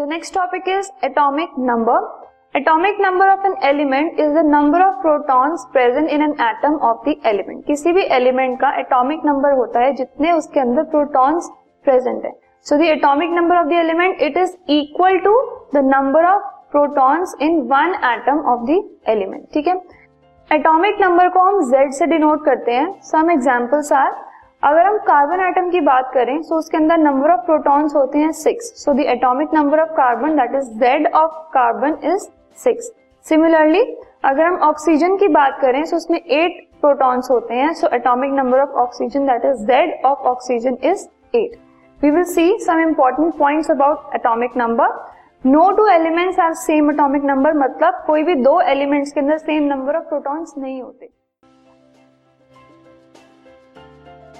The next topic is atomic number. Atomic number of an element is the number of protons present in an atom of the element. किसी भी element का atomic number होता है जितने उसके अंदर protons present है so the atomic number of the element it is equal to the number of protons in one atom of the element ठीक है एटॉमिक नंबर को हम जेड से डिनोट करते हैं सम एग्जाम्पल्स आर अगर हम कार्बन एटम की बात करें तो उसके अंदर नंबर ऑफ़ प्रोटॉन्स होते हैं six so the atomic number of carbon that is Z of carbon is six similarly अगर हम ऑक्सीजन की बात करें तो उसमें एट प्रोटॉन्स होते हैं so atomic number of oxygen that is Z of oxygen is eight we will see some important points about atomic number no two elements have same atomic number मतलब कोई भी दो एलिमेंट्स के अंदर same number of protons नहीं होते.